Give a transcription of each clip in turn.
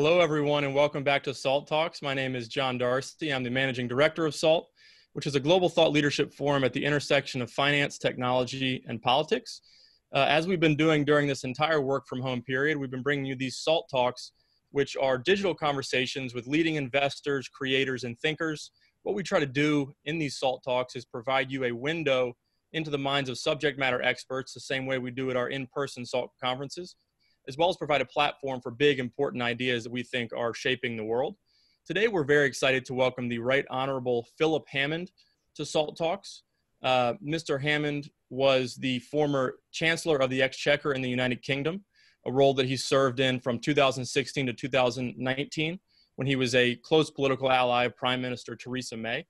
Hello, everyone, and welcome back to SALT Talks. My name is John Darcy. I'm the managing director of SALT, which is a global thought leadership forum at the intersection of finance, technology, and politics. Uh, as we've been doing during this entire work from home period, we've been bringing you these SALT Talks, which are digital conversations with leading investors, creators, and thinkers. What we try to do in these SALT Talks is provide you a window into the minds of subject matter experts, the same way we do at our in person SALT conferences as well as provide a platform for big, important ideas that we think are shaping the world. Today, we're very excited to welcome the Right Honorable Philip Hammond to SALT Talks. Uh, Mr. Hammond was the former Chancellor of the Exchequer in the United Kingdom, a role that he served in from 2016 to 2019 when he was a close political ally of Prime Minister Theresa May.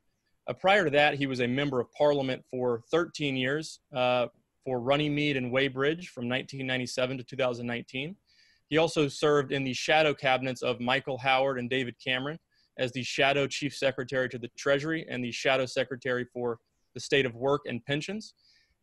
Uh, prior to that, he was a member of parliament for 13 years, uh, for Runnymede and Weybridge from 1997 to 2019. He also served in the shadow cabinets of Michael Howard and David Cameron as the shadow chief secretary to the Treasury and the shadow secretary for the state of work and pensions.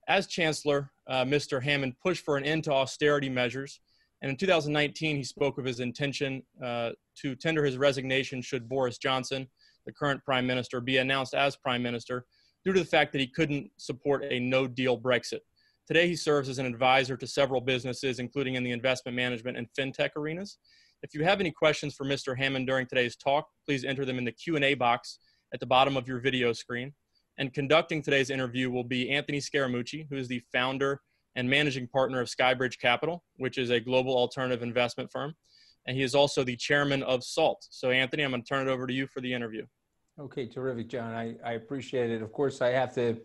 As chancellor, uh, Mr. Hammond pushed for an end to austerity measures. And in 2019, he spoke of his intention uh, to tender his resignation should Boris Johnson, the current prime minister, be announced as prime minister due to the fact that he couldn't support a no deal Brexit. Today, he serves as an advisor to several businesses, including in the investment management and fintech arenas. If you have any questions for Mr. Hammond during today's talk, please enter them in the Q&A box at the bottom of your video screen. And conducting today's interview will be Anthony Scaramucci, who is the founder and managing partner of Skybridge Capital, which is a global alternative investment firm. And he is also the chairman of SALT. So, Anthony, I'm going to turn it over to you for the interview. Okay, terrific, John. I, I appreciate it. Of course, I have to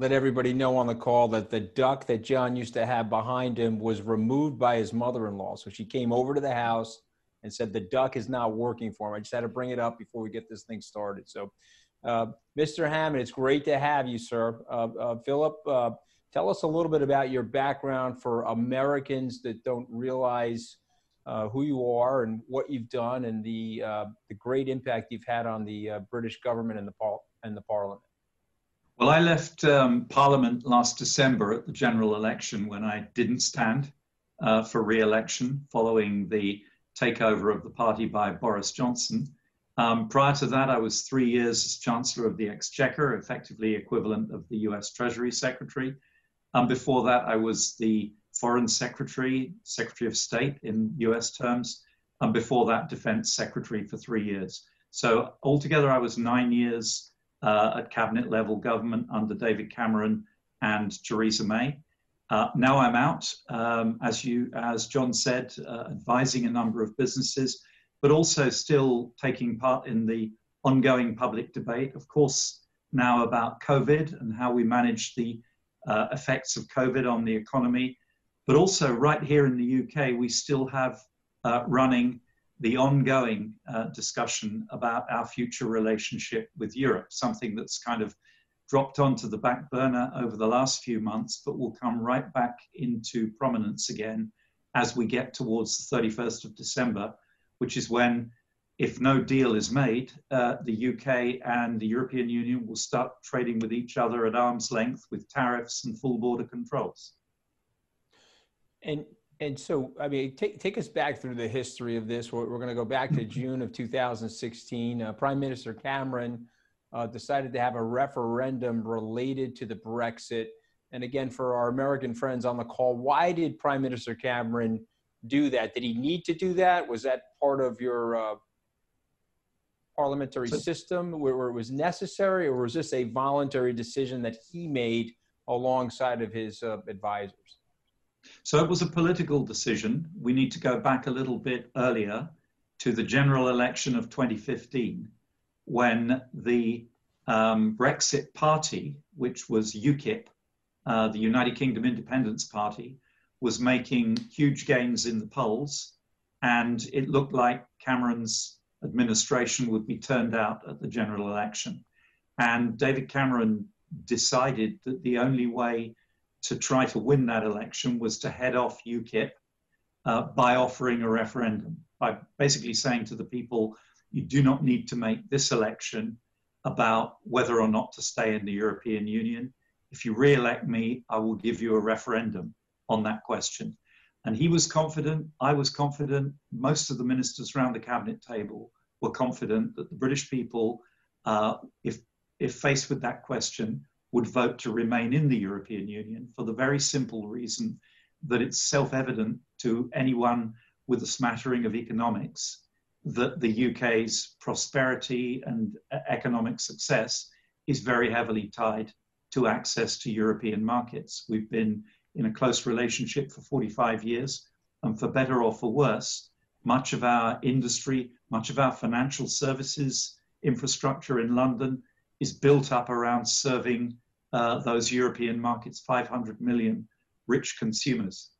let everybody know on the call that the duck that John used to have behind him was removed by his mother-in-law. So she came over to the house and said the duck is not working for him. I just had to bring it up before we get this thing started. So, uh, Mr. Hammond, it's great to have you, sir. Uh, uh, Philip, uh, tell us a little bit about your background for Americans that don't realize uh, who you are and what you've done and the uh, the great impact you've had on the British government and the par- and the Parliament. Well, I left um, Parliament last December at the general election when I didn't stand uh, for re election following the takeover of the party by Boris Johnson. Um, prior to that, I was three years as Chancellor of the Exchequer, effectively equivalent of the US Treasury Secretary. Um, before that, I was the Foreign Secretary, Secretary of State in US terms, and before that, Defense Secretary for three years. So altogether, I was nine years uh, at cabinet level government under David Cameron and Theresa May. Uh, now I'm out, um, as you, as John said, uh, advising a number of businesses, but also still taking part in the ongoing public debate. Of course, now about COVID and how we manage the uh, effects of COVID on the economy, but also right here in the UK, we still have uh, running the ongoing uh, discussion about our future relationship with Europe, something that's kind of dropped onto the back burner over the last few months, but will come right back into prominence again as we get towards the 31st of December, which is when, if no deal is made, uh, the UK and the European Union will start trading with each other at arm's length with tariffs and full border controls. And and so, I mean, take, take us back through the history of this. We're, we're going to go back to June of 2016. Uh, Prime Minister Cameron uh, decided to have a referendum related to the Brexit. And again, for our American friends on the call, why did Prime Minister Cameron do that? Did he need to do that? Was that part of your uh, parliamentary system where, where it was necessary, or was this a voluntary decision that he made alongside of his uh, advisors? So it was a political decision. We need to go back a little bit earlier to the general election of 2015 when the um, Brexit Party, which was UKIP, uh, the United Kingdom Independence Party, was making huge gains in the polls. And it looked like Cameron's administration would be turned out at the general election. And David Cameron decided that the only way to try to win that election was to head off UKIP uh, by offering a referendum, by basically saying to the people, you do not need to make this election about whether or not to stay in the European Union. If you re elect me, I will give you a referendum on that question. And he was confident, I was confident, most of the ministers around the cabinet table were confident that the British people, uh, if, if faced with that question, would vote to remain in the European Union for the very simple reason that it's self evident to anyone with a smattering of economics that the UK's prosperity and economic success is very heavily tied to access to European markets. We've been in a close relationship for 45 years, and for better or for worse, much of our industry, much of our financial services infrastructure in London is built up around serving uh, those European markets, 500 million rich consumers.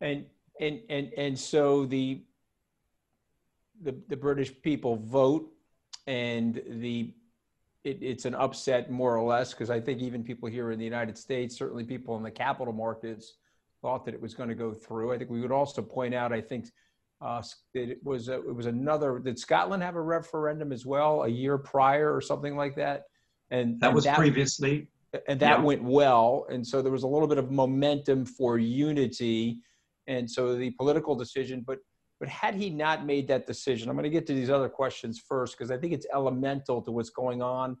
And and and and so the the, the British people vote, and the it, it's an upset more or less because I think even people here in the United States, certainly people in the capital markets, thought that it was going to go through. I think we would also point out, I think uh, it was a, it was another. Did Scotland have a referendum as well a year prior or something like that? And that and was that, previously, and that yeah. went well. And so there was a little bit of momentum for unity, and so the political decision. But but had he not made that decision, I'm going to get to these other questions first because I think it's elemental to what's going on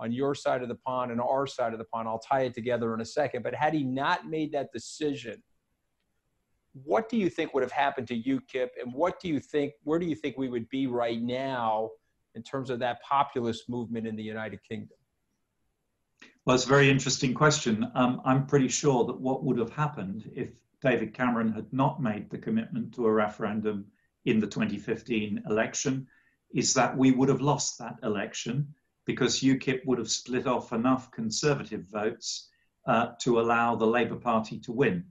on your side of the pond and our side of the pond. I'll tie it together in a second. But had he not made that decision, what do you think would have happened to UKIP, and what do you think? Where do you think we would be right now in terms of that populist movement in the United Kingdom? Well, it's a very interesting question. Um, I'm pretty sure that what would have happened if David Cameron had not made the commitment to a referendum in the 2015 election is that we would have lost that election because UKIP would have split off enough Conservative votes uh, to allow the Labour Party to win.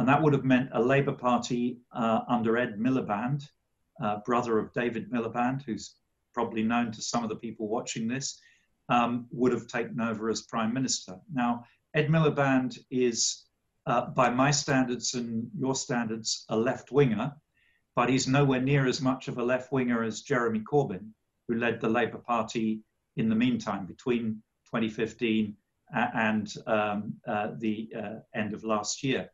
And that would have meant a Labour Party uh, under Ed Miliband, uh, brother of David Miliband, who's probably known to some of the people watching this, um, would have taken over as Prime Minister. Now, Ed Miliband is uh, by my standards and your standards, a left winger, but he's nowhere near as much of a left winger as Jeremy Corbyn, who led the Labour Party in the meantime between 2015 and um, uh, the uh, end of last year.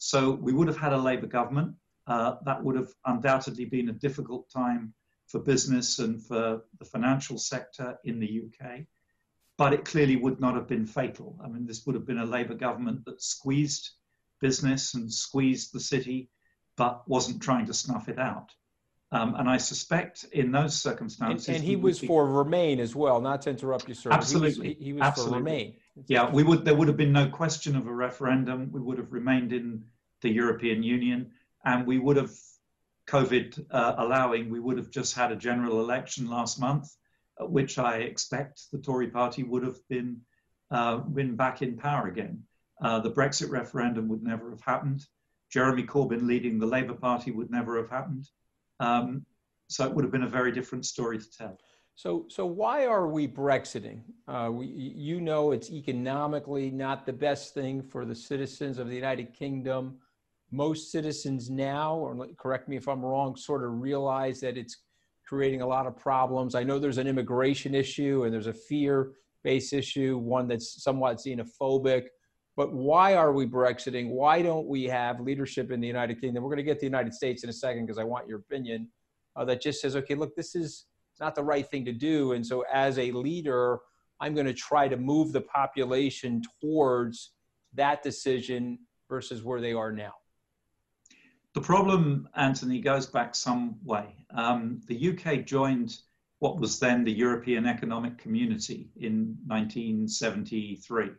So we would have had a Labour government. Uh, that would have undoubtedly been a difficult time for business and for the financial sector in the UK but it clearly would not have been fatal. I mean, this would have been a Labour government that squeezed business and squeezed the city, but wasn't trying to snuff it out. Um, and I suspect in those circumstances. And, and he, he was be, for Remain as well, not to interrupt you, sir. Absolutely. He was, he was absolutely. for Remain. Yeah, we would, there would have been no question of a referendum. We would have remained in the European Union and we would have, COVID uh, allowing, we would have just had a general election last month which I expect the Tory party would have been, uh, been back in power again. Uh, the Brexit referendum would never have happened. Jeremy Corbyn leading the Labour Party would never have happened. Um, so it would have been a very different story to tell. So, so why are we Brexiting? Uh, we, you know, it's economically not the best thing for the citizens of the United Kingdom. Most citizens now, or correct me if I'm wrong, sort of realize that it's creating a lot of problems. I know there's an immigration issue and there's a fear based issue, one that's somewhat xenophobic. But why are we Brexiting? Why don't we have leadership in the United Kingdom? We're going to get to the United States in a second because I want your opinion uh, that just says, okay, look, this is not the right thing to do. And so, as a leader, I'm going to try to move the population towards that decision versus where they are now. The problem, Anthony, goes back some way. Um, the UK joined what was then the European Economic Community in 1973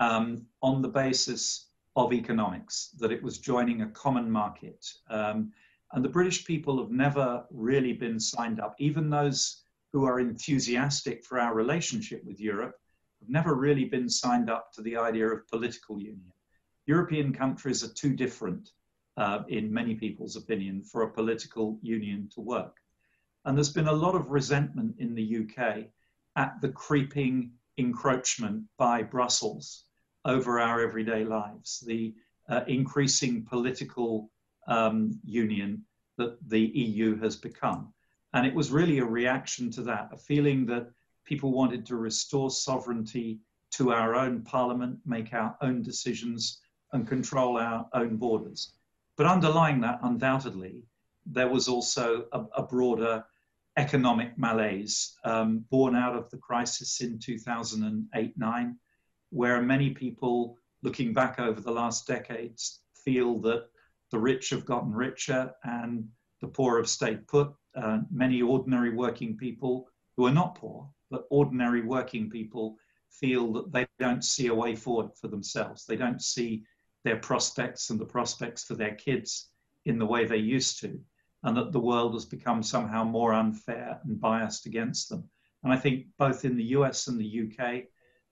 um, on the basis of economics, that it was joining a common market. Um, and the British people have never really been signed up, even those who are enthusiastic for our relationship with Europe have never really been signed up to the idea of political union. European countries are too different uh, in many people's opinion, for a political union to work. And there's been a lot of resentment in the UK at the creeping encroachment by Brussels over our everyday lives, the uh, increasing political um, union that the EU has become. And it was really a reaction to that, a feeling that people wanted to restore sovereignty to our own parliament, make our own decisions and control our own borders. But underlying that, undoubtedly, there was also a, a broader economic malaise um, born out of the crisis in 2008 9, where many people looking back over the last decades feel that the rich have gotten richer and the poor have stayed put. Uh, many ordinary working people who are not poor, but ordinary working people feel that they don't see a way forward for themselves. They don't see their prospects and the prospects for their kids in the way they used to, and that the world has become somehow more unfair and biased against them. And I think both in the US and the UK,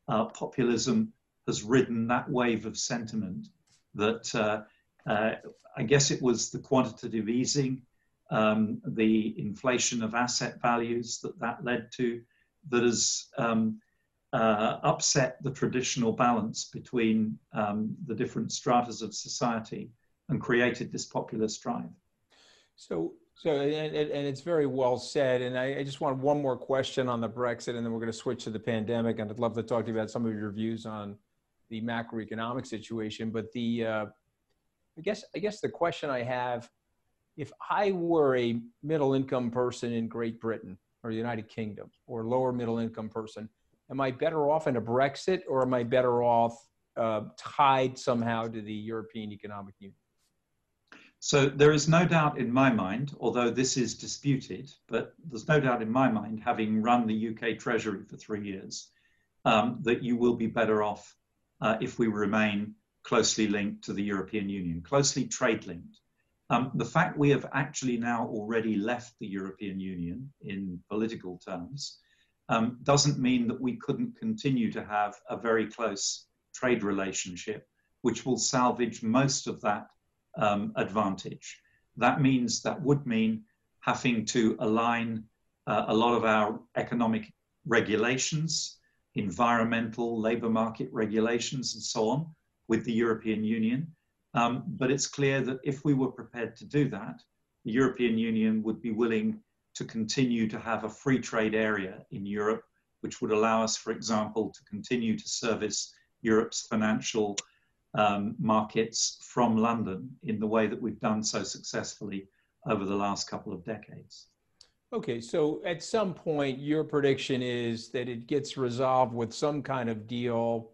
uh, populism has ridden that wave of sentiment that uh, uh, I guess it was the quantitative easing, um, the inflation of asset values that that led to, that has um, uh, upset the traditional balance between um, the different stratas of society and created this populist drive. So, so and, and it's very well said. And I, I, just want one more question on the Brexit, and then we're going to switch to the pandemic. And I'd love to talk to you about some of your views on the macroeconomic situation. But the, uh, I guess, I guess the question I have, if I were a middle income person in Great Britain or the United Kingdom or lower middle income person, am I better off in a Brexit or am I better off uh, tied somehow to the European Economic Union? So there is no doubt in my mind, although this is disputed, but there's no doubt in my mind, having run the UK Treasury for three years, um, that you will be better off uh, if we remain closely linked to the European Union, closely trade linked. Um, the fact we have actually now already left the European Union in political terms um, doesn't mean that we couldn't continue to have a very close trade relationship, which will salvage most of that um, advantage. That means that would mean having to align uh, a lot of our economic regulations, environmental, labor market regulations, and so on with the European Union. Um, but it's clear that if we were prepared to do that, the European Union would be willing to continue to have a free trade area in Europe, which would allow us, for example, to continue to service Europe's financial um, markets from London in the way that we've done so successfully over the last couple of decades. Okay, so at some point, your prediction is that it gets resolved with some kind of deal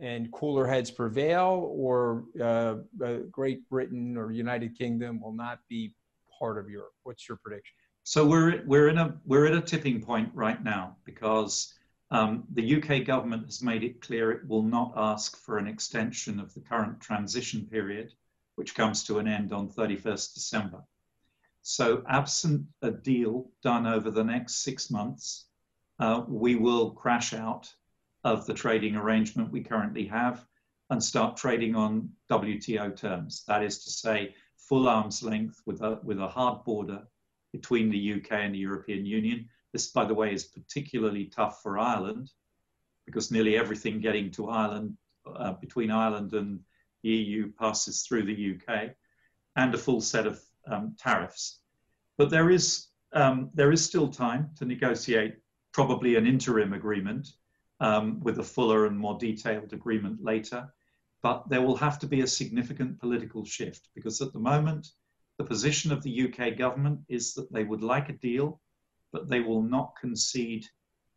and cooler heads prevail, or uh, uh, Great Britain or United Kingdom will not be part of Europe. What's your prediction? So we're we're in a we're at a tipping point right now because um, the UK government has made it clear it will not ask for an extension of the current transition period, which comes to an end on 31st December. So, absent a deal done over the next six months, uh, we will crash out of the trading arrangement we currently have and start trading on WTO terms. That is to say, full arm's length with a, with a hard border between the UK and the European Union. This, by the way, is particularly tough for Ireland because nearly everything getting to Ireland, uh, between Ireland and the EU, passes through the UK, and a full set of um, tariffs. But there is, um, there is still time to negotiate probably an interim agreement um, with a fuller and more detailed agreement later. But there will have to be a significant political shift because at the moment, the position of the UK government is that they would like a deal, but they will not concede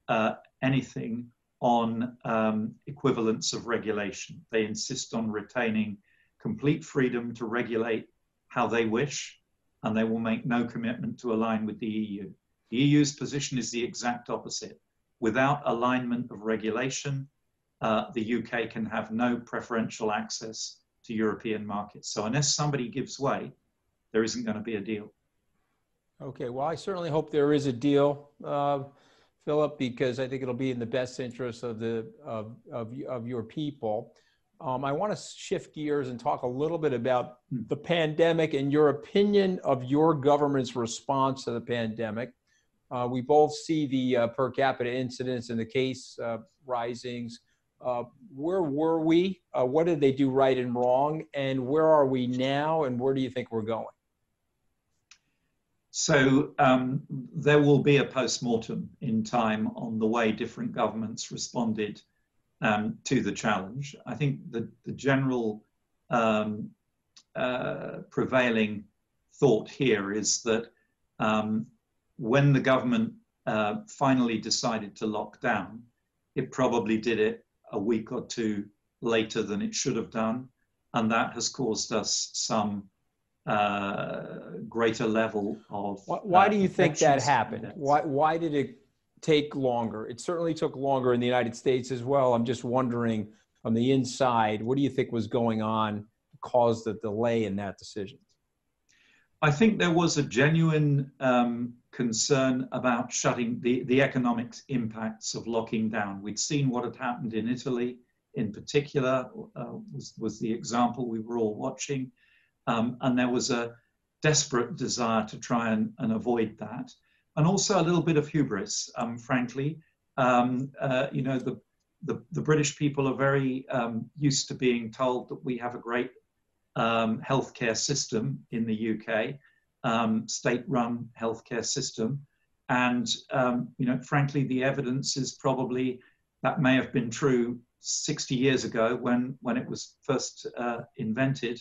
uh, anything on um, equivalence of regulation. They insist on retaining complete freedom to regulate how they wish, and they will make no commitment to align with the EU. The EU's position is the exact opposite. Without alignment of regulation, uh, the UK can have no preferential access to European markets. So unless somebody gives way, there isn't going to be a deal. Okay, well, I certainly hope there is a deal, uh, Philip, because I think it'll be in the best interest of the of of, of your people. Um, I want to shift gears and talk a little bit about hmm. the pandemic and your opinion of your government's response to the pandemic. Uh, we both see the uh, per capita incidence and the case uh, risings. Uh, where were we? Uh, what did they do right and wrong? And where are we now? And where do you think we're going? So um, there will be a post-mortem in time on the way different governments responded um, to the challenge. I think the, the general um, uh, prevailing thought here is that um, when the government uh, finally decided to lock down, it probably did it a week or two later than it should have done. And that has caused us some uh, greater level of. Why, why do you think that happened? Why, why did it take longer? It certainly took longer in the United States as well. I'm just wondering on the inside, what do you think was going on to cause the delay in that decision? I think there was a genuine um, concern about shutting the, the economic impacts of locking down. We'd seen what had happened in Italy, in particular, uh, was, was the example we were all watching. Um, and there was a desperate desire to try and, and, avoid that. And also a little bit of hubris, um, frankly. Um, uh, you know, the, the, the, British people are very um, used to being told that we have a great um, healthcare system in the UK, um, state-run healthcare system. And, you know, frankly, the evidence is probably that may have been true 60 years ago when, when it was first uh, invented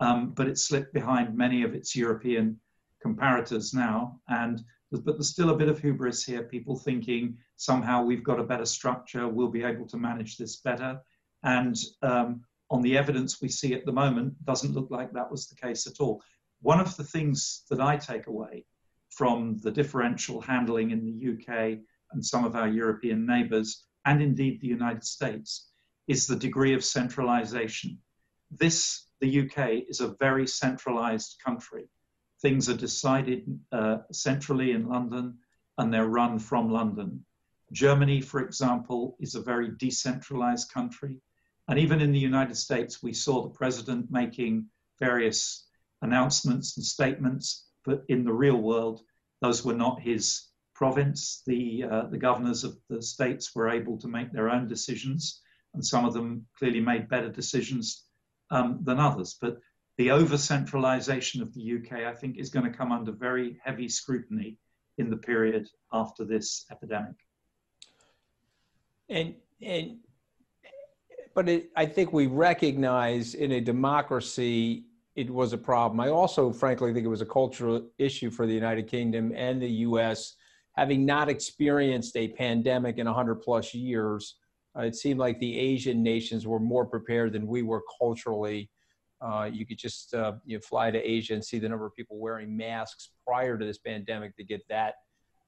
um, but it slipped behind many of its European comparators now. And but there's still a bit of hubris here. People thinking somehow we've got a better structure, we'll be able to manage this better. And um, on the evidence we see at the moment, doesn't look like that was the case at all. One of the things that I take away from the differential handling in the UK and some of our European neighbours, and indeed the United States, is the degree of centralization. This the UK is a very centralized country. Things are decided uh, centrally in London and they're run from London. Germany, for example, is a very decentralized country. And even in the United States, we saw the president making various announcements and statements, but in the real world, those were not his province. The, uh, the governors of the states were able to make their own decisions, and some of them clearly made better decisions um, than others. But the over centralization of the UK, I think, is going to come under very heavy scrutiny in the period after this epidemic. And, and but it, I think we recognize in a democracy it was a problem. I also, frankly, think it was a cultural issue for the United Kingdom and the U.S. having not experienced a pandemic in 100 plus years uh, it seemed like the Asian nations were more prepared than we were culturally. Uh, you could just uh, you know, fly to Asia and see the number of people wearing masks prior to this pandemic to get that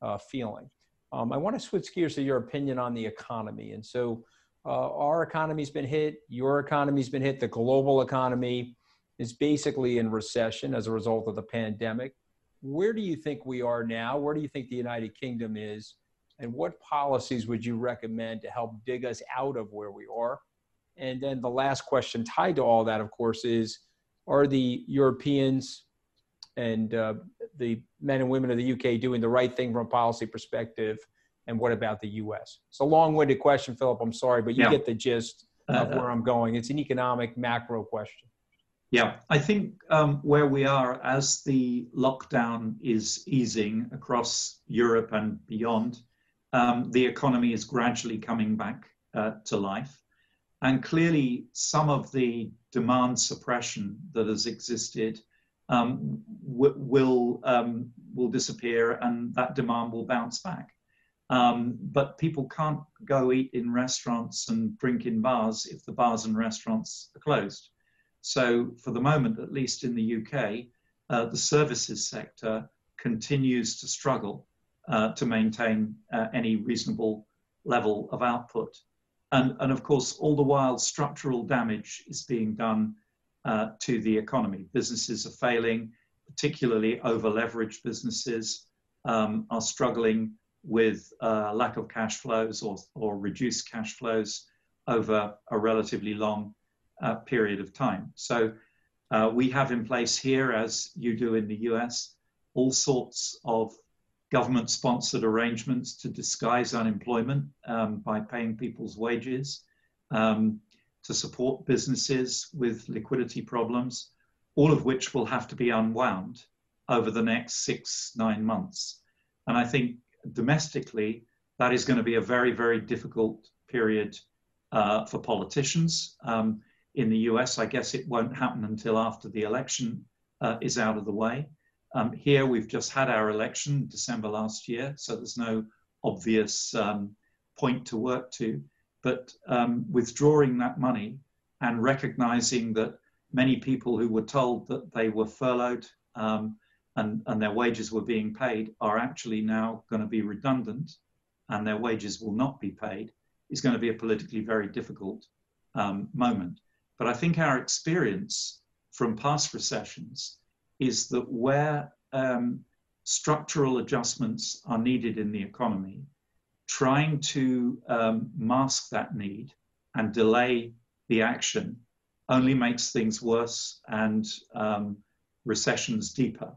uh, feeling. Um, I want to switch gears to your opinion on the economy. And so, uh, our economy's been hit, your economy's been hit, the global economy is basically in recession as a result of the pandemic. Where do you think we are now? Where do you think the United Kingdom is? and what policies would you recommend to help dig us out of where we are? And then the last question tied to all that, of course, is are the Europeans and uh, the men and women of the UK doing the right thing from a policy perspective? And what about the US? It's a long winded question, Philip. I'm sorry, but you yeah. get the gist of uh, where I'm going. It's an economic macro question. Yeah, I think um, where we are as the lockdown is easing across Europe and beyond, um, the economy is gradually coming back uh, to life. And clearly, some of the demand suppression that has existed um, will, um, will disappear and that demand will bounce back. Um, but people can't go eat in restaurants and drink in bars if the bars and restaurants are closed. So, for the moment, at least in the UK, uh, the services sector continues to struggle uh, to maintain uh, any reasonable level of output. And, and of course, all the while, structural damage is being done uh, to the economy. Businesses are failing, particularly over leveraged businesses um, are struggling with uh, lack of cash flows or, or reduced cash flows over a relatively long uh, period of time. So uh, we have in place here, as you do in the US, all sorts of government sponsored arrangements to disguise unemployment um, by paying people's wages, um, to support businesses with liquidity problems, all of which will have to be unwound over the next six, nine months. And I think domestically, that is going to be a very, very difficult period uh, for politicians. Um, in the US. I guess it won't happen until after the election uh, is out of the way. Um, here, we've just had our election December last year, so there's no obvious um, point to work to. But um, withdrawing that money and recognizing that many people who were told that they were furloughed um, and, and their wages were being paid are actually now going to be redundant and their wages will not be paid is going to be a politically very difficult um, moment. But I think our experience from past recessions is that where um, structural adjustments are needed in the economy, trying to um, mask that need and delay the action only makes things worse and um, recessions deeper.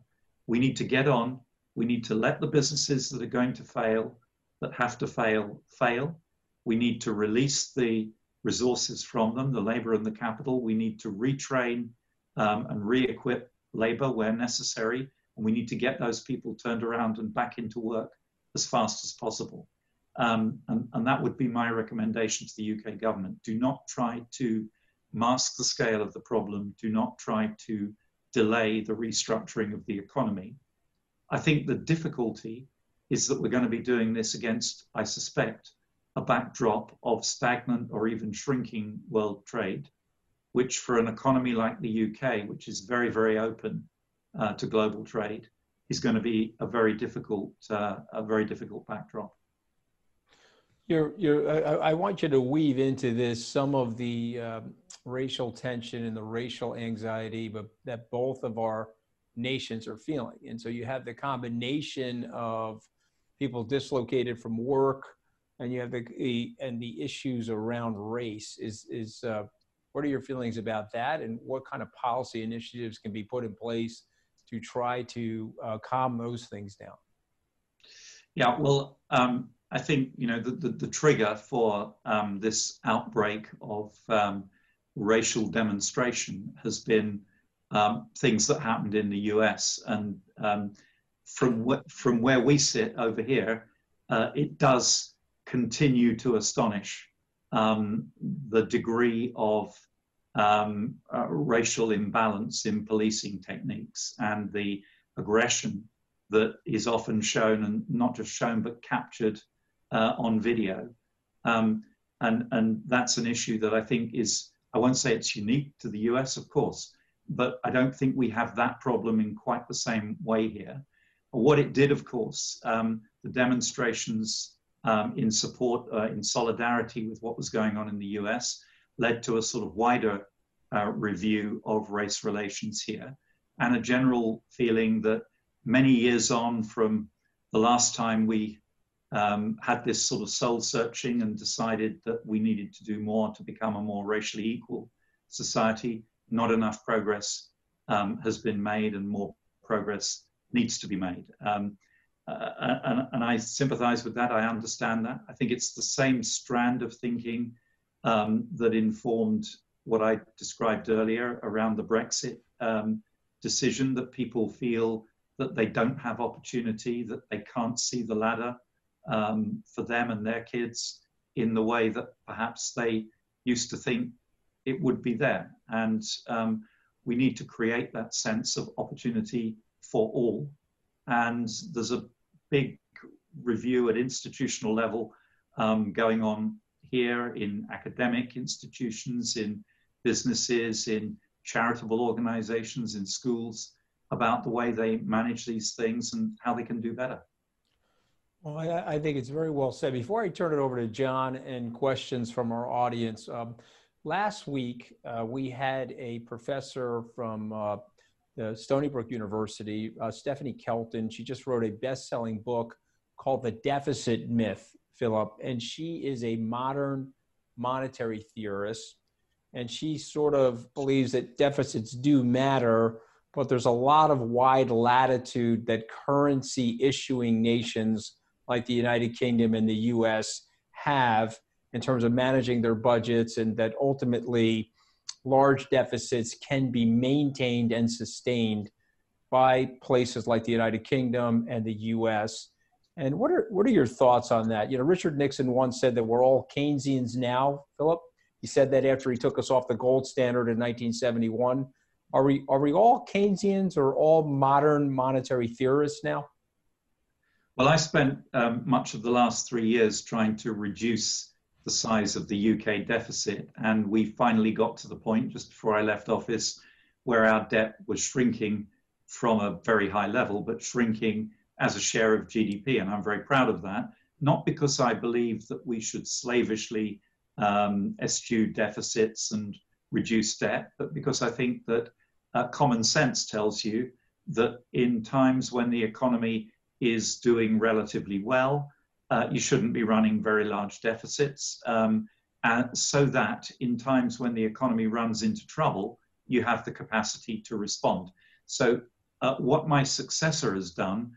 We need to get on. We need to let the businesses that are going to fail, that have to fail, fail. We need to release the resources from them, the labor and the capital. We need to retrain um, and re equip labor where necessary. And we need to get those people turned around and back into work as fast as possible. Um, and, and that would be my recommendation to the UK government. Do not try to mask the scale of the problem. Do not try to delay the restructuring of the economy. I think the difficulty is that we're going to be doing this against, I suspect, a backdrop of stagnant or even shrinking world trade, which for an economy like the UK, which is very, very open uh, to global trade, is going to be a very difficult, uh, a very difficult backdrop. You're, you're, I, I, want you to weave into this some of the um, racial tension and the racial anxiety, but that both of our nations are feeling. And so you have the combination of people dislocated from work, and you have the and the issues around race. Is is uh, what are your feelings about that, and what kind of policy initiatives can be put in place to try to uh, calm those things down? Yeah, well, um, I think you know the the, the trigger for um, this outbreak of um, racial demonstration has been um, things that happened in the U.S. and um, from wh- from where we sit over here, uh, it does continue to astonish um, the degree of um, uh, racial imbalance in policing techniques and the aggression that is often shown and not just shown but captured uh, on video. Um, and, and that's an issue that I think is, I won't say it's unique to the US, of course, but I don't think we have that problem in quite the same way here. What it did, of course, um, the demonstrations um, in support, uh, in solidarity with what was going on in the US, led to a sort of wider uh, review of race relations here and a general feeling that many years on from the last time we um, had this sort of soul searching and decided that we needed to do more to become a more racially equal society. Not enough progress um, has been made, and more progress needs to be made. Um, uh, and, and, I sympathize with that. I understand that. I think it's the same strand of thinking um, that informed what I described earlier around the Brexit um, decision that people feel that they don't have opportunity, that they can't see the ladder um, for them and their kids in the way that perhaps they used to think it would be there. And um, we need to create that sense of opportunity for all. And there's a big review at institutional level um, going on here in academic institutions, in businesses, in charitable organizations, in schools about the way they manage these things and how they can do better. Well, I, I, think it's very well said. Before I turn it over to John and questions from our audience, um, last week uh, we had a professor from uh, the Stony Brook University, uh, Stephanie Kelton. She just wrote a best selling book called The Deficit Myth, Philip, and she is a modern monetary theorist. And she sort of believes that deficits do matter, but there's a lot of wide latitude that currency issuing nations like the United Kingdom and the US have in terms of managing their budgets, and that ultimately large deficits can be maintained and sustained by places like the United Kingdom and the US. And what are what are your thoughts on that? You know, Richard Nixon once said that we're all Keynesians now, Philip, He said that after he took us off the gold standard in 1971. Are we are we all Keynesians or all modern monetary theorists now? Well, I spent um, much of the last three years trying to reduce the size of the UK deficit, and we finally got to the point just before I left office where our debt was shrinking from a very high level, but shrinking as a share of GDP, and I'm very proud of that. Not because I believe that we should slavishly um, eschew deficits and reduce debt, but because I think that uh, common sense tells you that in times when the economy is doing relatively well, uh, you shouldn't be running very large deficits. Um, and so that in times when the economy runs into trouble, you have the capacity to respond. So, uh, what my successor has done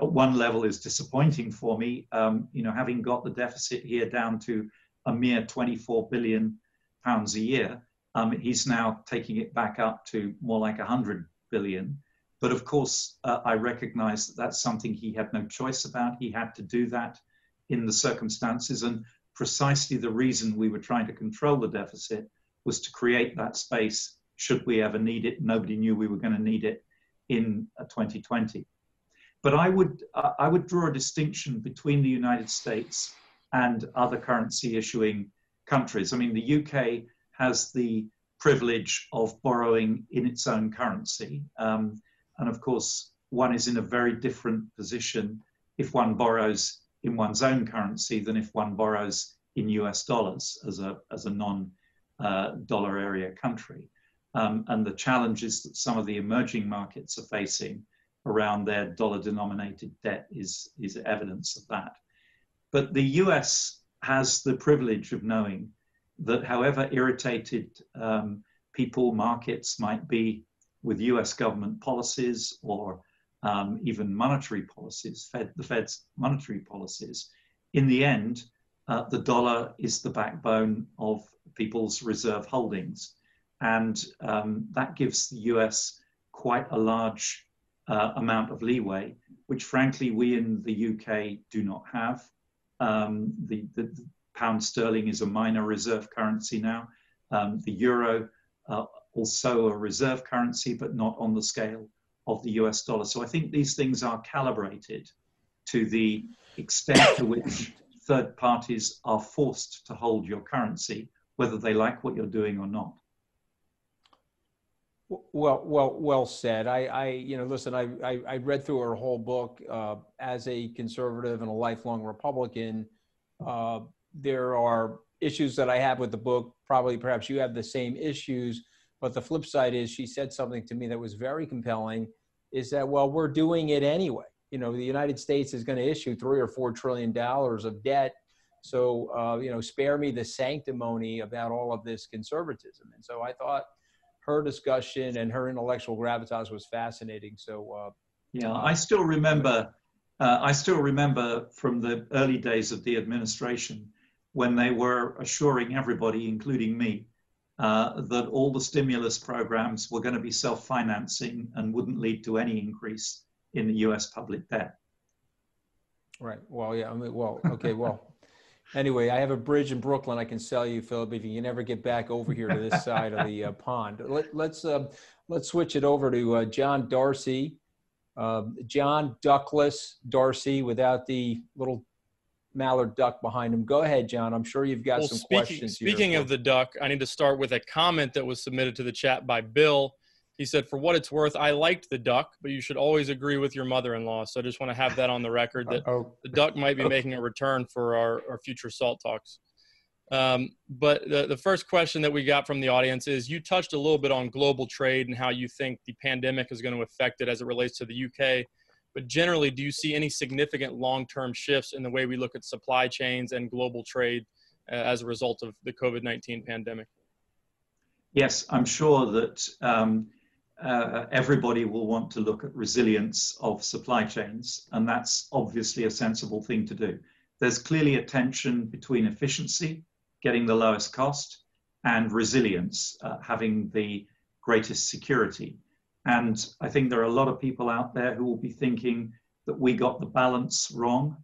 at one level is disappointing for me. Um, you know, having got the deficit here down to a mere 24 billion pounds a year, um, he's now taking it back up to more like 100 billion. But of course, uh, I recognize that that's something he had no choice about. He had to do that in the circumstances. And precisely the reason we were trying to control the deficit was to create that space should we ever need it. Nobody knew we were going to need it in uh, 2020. But I would, uh, I would draw a distinction between the United States and other currency issuing countries. I mean, the UK has the privilege of borrowing in its own currency. Um, and of course, one is in a very different position if one borrows in one's own currency than if one borrows in US dollars as a, as a non uh, dollar area country. Um, and the challenges that some of the emerging markets are facing around their dollar denominated debt is, is evidence of that. But the US has the privilege of knowing that however irritated um, people, markets might be with US government policies or um, even monetary policies, Fed, the Fed's monetary policies, in the end, uh, the dollar is the backbone of people's reserve holdings. And um, that gives the US quite a large uh, amount of leeway, which frankly we in the UK do not have. Um, the, the, pound sterling is a minor reserve currency now. Um, the euro, uh, also a reserve currency, but not on the scale of the US dollar. So I think these things are calibrated to the extent to which third parties are forced to hold your currency, whether they like what you're doing or not. Well, well, well said. I, I you know, listen. I, I, I read through her whole book uh, as a conservative and a lifelong Republican. Uh, there are issues that I have with the book. Probably, perhaps you have the same issues. But the flip side is, she said something to me that was very compelling. Is that well, we're doing it anyway. You know, the United States is going to issue three or four trillion dollars of debt. So, uh, you know, spare me the sanctimony about all of this conservatism. And so I thought her discussion and her intellectual gravitas was fascinating. So, uh, yeah, I still remember. Uh, I still remember from the early days of the administration when they were assuring everybody, including me, uh, that all the stimulus programs were going to be self financing and wouldn't lead to any increase in the US public debt. Right. Well, yeah. I mean, well, okay. Well, anyway, I have a bridge in Brooklyn I can sell you, Philip, if you can ever get back over here to this side of the uh, pond. Let, us let's, uh, let's switch it over to uh, John Darcy. Um, John Duckless Darcy without the little mallard duck behind him. Go ahead, John. I'm sure you've got well, some speaking, questions. Speaking of the duck, I need to start with a comment that was submitted to the chat by Bill. He said, "For what it's worth, I liked the duck, but you should always agree with your mother-in-law." So I just want to have that on the record that the duck might be making a return for our, our future salt talks. Um, but the, the first question that we got from the audience is you touched a little bit on global trade and how you think the pandemic is going to affect it as it relates to the UK. But generally, do you see any significant long term shifts in the way we look at supply chains and global trade uh, as a result of the COVID 19 pandemic? Yes, I'm sure that um, uh, everybody will want to look at resilience of supply chains, and that's obviously a sensible thing to do. There's clearly a tension between efficiency, getting the lowest cost, and resilience, uh, having the greatest security. And I think there are a lot of people out there who will be thinking that we got the balance wrong.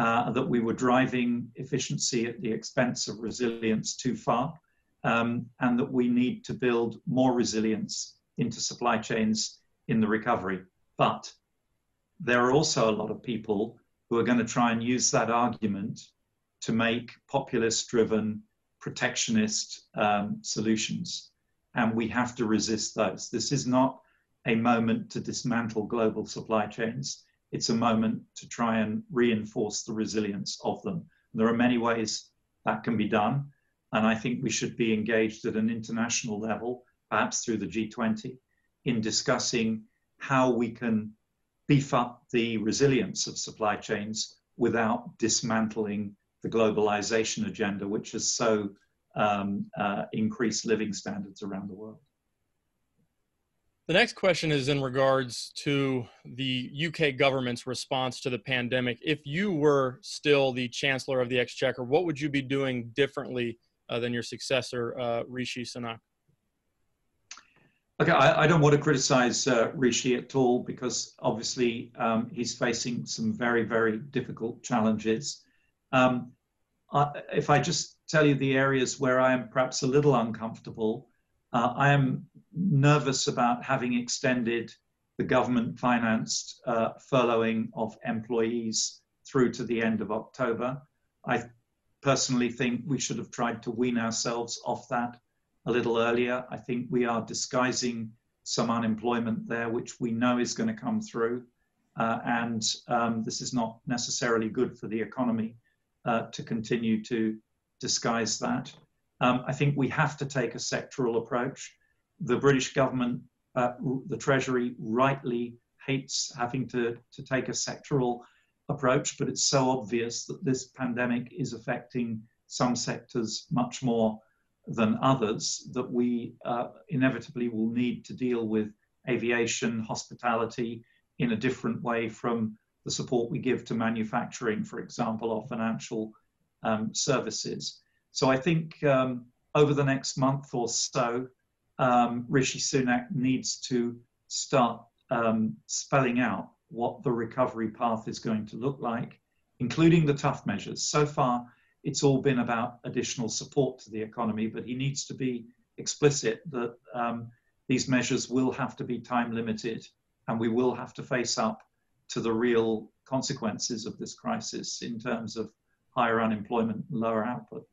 uh, that we were driving efficiency at the expense of resilience too far, um, and that we need to build more resilience into supply chains in the recovery. But there are also a lot of people who are going to try and use that argument to make populist driven, protectionist um, solutions. And we have to resist those. This is not a moment to dismantle global supply chains. It's a moment to try and reinforce the resilience of them. There are many ways that can be done. And I think we should be engaged at an international level, perhaps through the G20, in discussing how we can beef up the resilience of supply chains without dismantling the globalization agenda, which has so um, uh, increased living standards around the world. The next question is in regards to the UK government's response to the pandemic. If you were still the Chancellor of the Exchequer, what would you be doing differently uh, than your successor, uh, Rishi Sunak? Okay, I, I, don't want to criticize uh, Rishi at all because obviously um, he's facing some very, very difficult challenges. Um, I, if I just tell you the areas where I am perhaps a little uncomfortable, uh, I am nervous about having extended the government financed uh, furloughing of employees through to the end of October. I personally think we should have tried to wean ourselves off that a little earlier. I think we are disguising some unemployment there, which we know is going to come through. Uh, and um, this is not necessarily good for the economy uh, to continue to disguise that. Um, I think we have to take a sectoral approach. The British government, uh, the Treasury, rightly hates having to, to take a sectoral approach, but it's so obvious that this pandemic is affecting some sectors much more than others that we uh, inevitably will need to deal with aviation, hospitality in a different way from the support we give to manufacturing, for example, or financial um, services. So I think um, over the next month or so, um, Rishi Sunak needs to start um, spelling out what the recovery path is going to look like, including the tough measures. So far, it's all been about additional support to the economy, but he needs to be explicit that um, these measures will have to be time limited and we will have to face up to the real consequences of this crisis in terms of higher unemployment and lower output.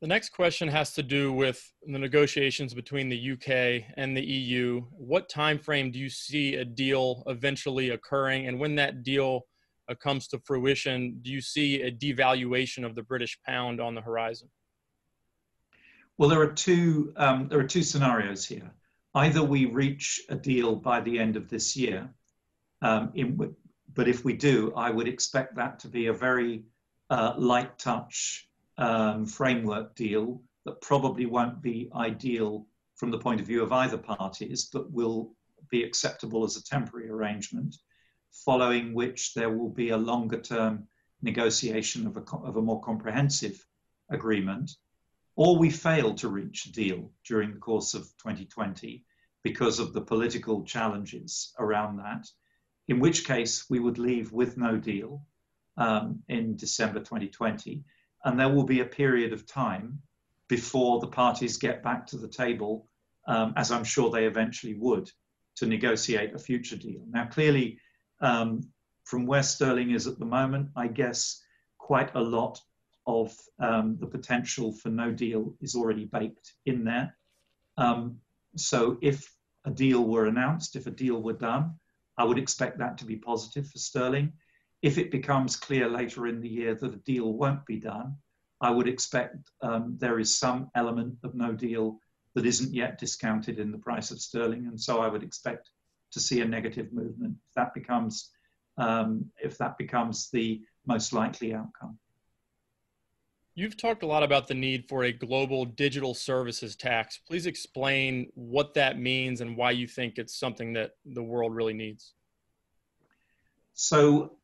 The next question has to do with the negotiations between the UK and the EU. What time frame do you see a deal eventually occurring, and when that deal uh, comes to fruition, do you see a devaluation of the British pound on the horizon? Well, there are two um, there are two scenarios here. Either we reach a deal by the end of this year, um, in, but if we do, I would expect that to be a very uh, light touch um, framework deal that probably won't be ideal from the point of view of either parties, but will be acceptable as a temporary arrangement, following which there will be a longer term negotiation of a, of a more comprehensive agreement. Or we fail to reach a deal during the course of 2020 because of the political challenges around that, in which case we would leave with no deal um, in December 2020 and there will be a period of time before the parties get back to the table, um, as I'm sure they eventually would, to negotiate a future deal. Now, clearly, um, from where sterling is at the moment, I guess quite a lot of um, the potential for no deal is already baked in there. Um, so, if a deal were announced, if a deal were done, I would expect that to be positive for sterling. If it becomes clear later in the year that a deal won't be done, I would expect um, there is some element of no deal that isn't yet discounted in the price of sterling, and so I would expect to see a negative movement if that becomes um, if that becomes the most likely outcome. You've talked a lot about the need for a global digital services tax. Please explain what that means and why you think it's something that the world really needs. So,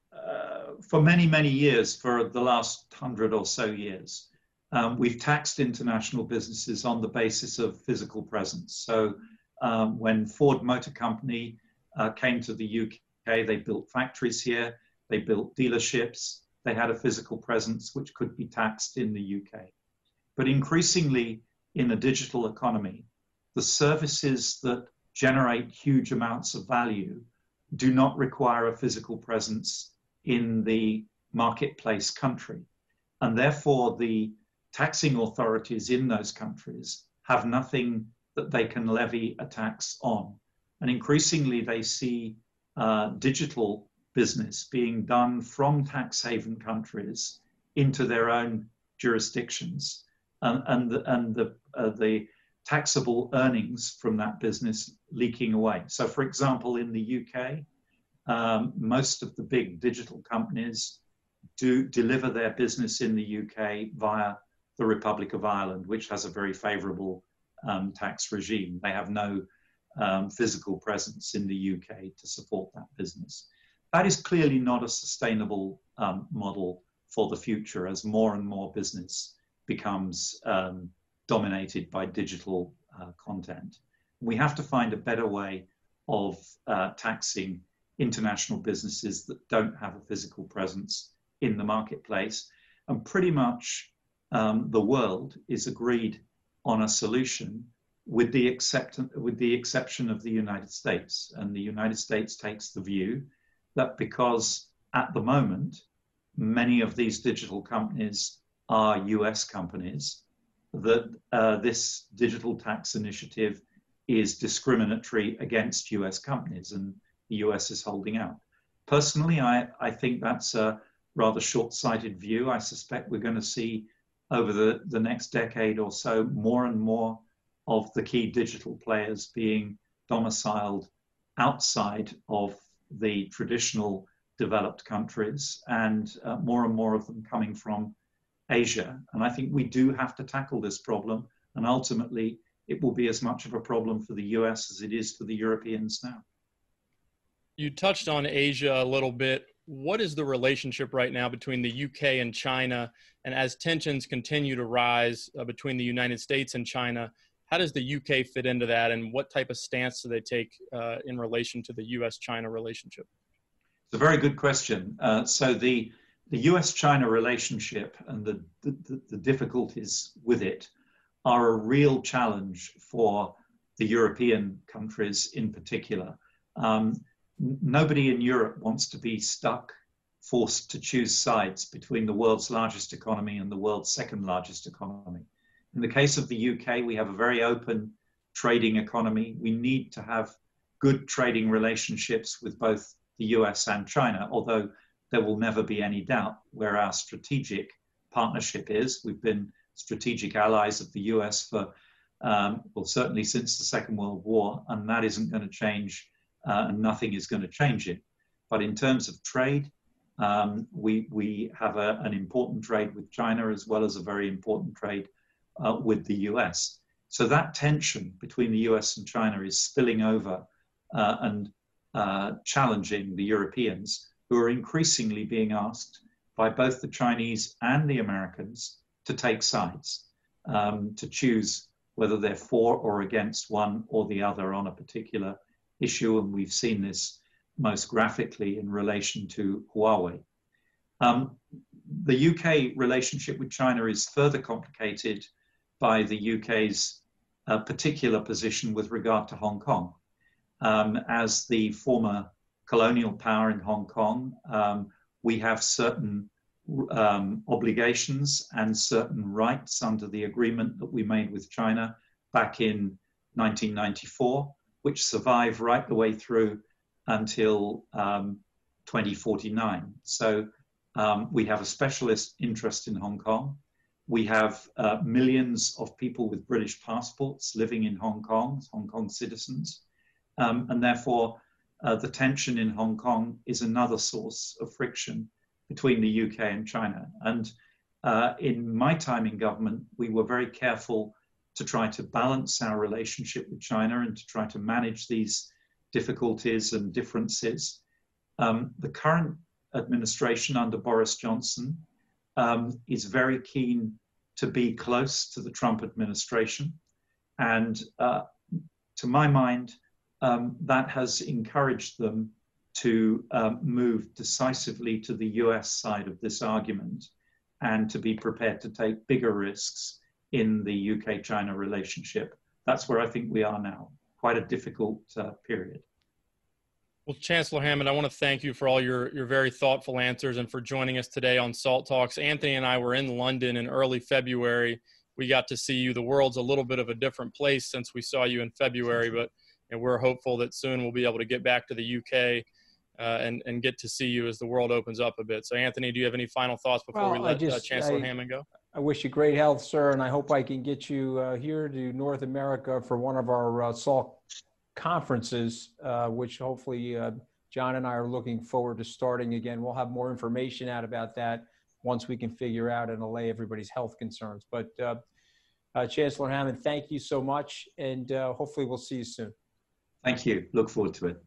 for many, many years, for the last hundred or so years, um, we've taxed international businesses on the basis of physical presence. So um, when Ford Motor Company uh, came to the UK, they built factories here. they built dealerships, they had a physical presence which could be taxed in the UK. But increasingly in a digital economy, the services that generate huge amounts of value do not require a physical presence in the marketplace country. And therefore, the taxing authorities in those countries have nothing that they can levy a tax on. And increasingly, they see uh, digital business being done from tax haven countries into their own jurisdictions. And, and, the, and the, uh, the taxable earnings from that business leaking away. So, for example, in the UK, um, most of the big digital companies do deliver their business in the UK via the Republic of Ireland, which has a very favorable um, tax regime. They have no um, physical presence in the UK to support that business. That is clearly not a sustainable um, model for the future as more and more business becomes um, dominated by digital uh, content. We have to find a better way of uh, taxing international businesses that don't have a physical presence in the marketplace. And pretty much um, the world is agreed on a solution with the, accept- with the exception of the United States. And the United States takes the view that because at the moment, many of these digital companies are US companies, that uh, this digital tax initiative is discriminatory against US companies and the US is holding out. Personally, I, I think that's a rather short sighted view. I suspect we're going to see over the, the next decade or so more and more of the key digital players being domiciled outside of the traditional developed countries and uh, more and more of them coming from Asia. And I think we do have to tackle this problem. And ultimately, it will be as much of a problem for the US as it is for the Europeans now. You touched on Asia a little bit. What is the relationship right now between the UK and China? And as tensions continue to rise uh, between the United States and China, how does the UK fit into that? And what type of stance do they take uh, in relation to the US China relationship? It's a very good question. Uh, so, the the US China relationship and the, the, the, difficulties with it are a real challenge for the European countries in particular. Um, nobody in Europe wants to be stuck, forced to choose sides between the world's largest economy and the world's second largest economy. In the case of the UK, we have a very open trading economy. We need to have good trading relationships with both the US and China, although there will never be any doubt where our strategic partnership is. We've been strategic allies of the US for, um, well, certainly since the Second World War, and that isn't going to change, uh, and nothing is going to change it. But in terms of trade, um, we, we have a, an important trade with China as well as a very important trade uh, with the US. So that tension between the US and China is spilling over uh, and uh, challenging the Europeans who are increasingly being asked by both the Chinese and the Americans to take sides, um, to choose whether they're for or against one or the other on a particular issue. And we've seen this most graphically in relation to Huawei. Um, the UK relationship with China is further complicated by the UK's uh, particular position with regard to Hong Kong. Um, as the former colonial power in Hong Kong, um, we have certain um, obligations and certain rights under the agreement that we made with China back in 1994, which survive right the way through until um, 2049. So um, we have a specialist interest in Hong Kong. We have uh, millions of people with British passports living in Hong Kong, Hong Kong citizens. Um, and therefore, uh, the tension in Hong Kong is another source of friction between the UK and China. And uh, in my time in government, we were very careful to try to balance our relationship with China and to try to manage these difficulties and differences. Um, the current administration under Boris Johnson um, is very keen to be close to the Trump administration. And uh, to my mind, um, that has encouraged them to um, move decisively to the US side of this argument and to be prepared to take bigger risks in the UK China relationship. That's where I think we are now. Quite a difficult uh, period. Well, Chancellor Hammond, I want to thank you for all your, your very thoughtful answers and for joining us today on SALT Talks. Anthony and I were in London in early February. We got to see you. The world's a little bit of a different place since we saw you in February, but and we're hopeful that soon we'll be able to get back to the UK uh, and and get to see you as the world opens up a bit. So, Anthony, do you have any final thoughts before well, we let uh, just, uh, Chancellor I, Hammond go? I wish you great health, sir, and I hope I can get you uh, here to North America for one of our uh, SALT conferences, uh, which hopefully John and I are looking forward to starting again. We'll have more information out about that once we can figure out and allay everybody's health concerns. But Chancellor Hammond, thank you so much, and hopefully we'll see you soon. Thank you. Look forward to it.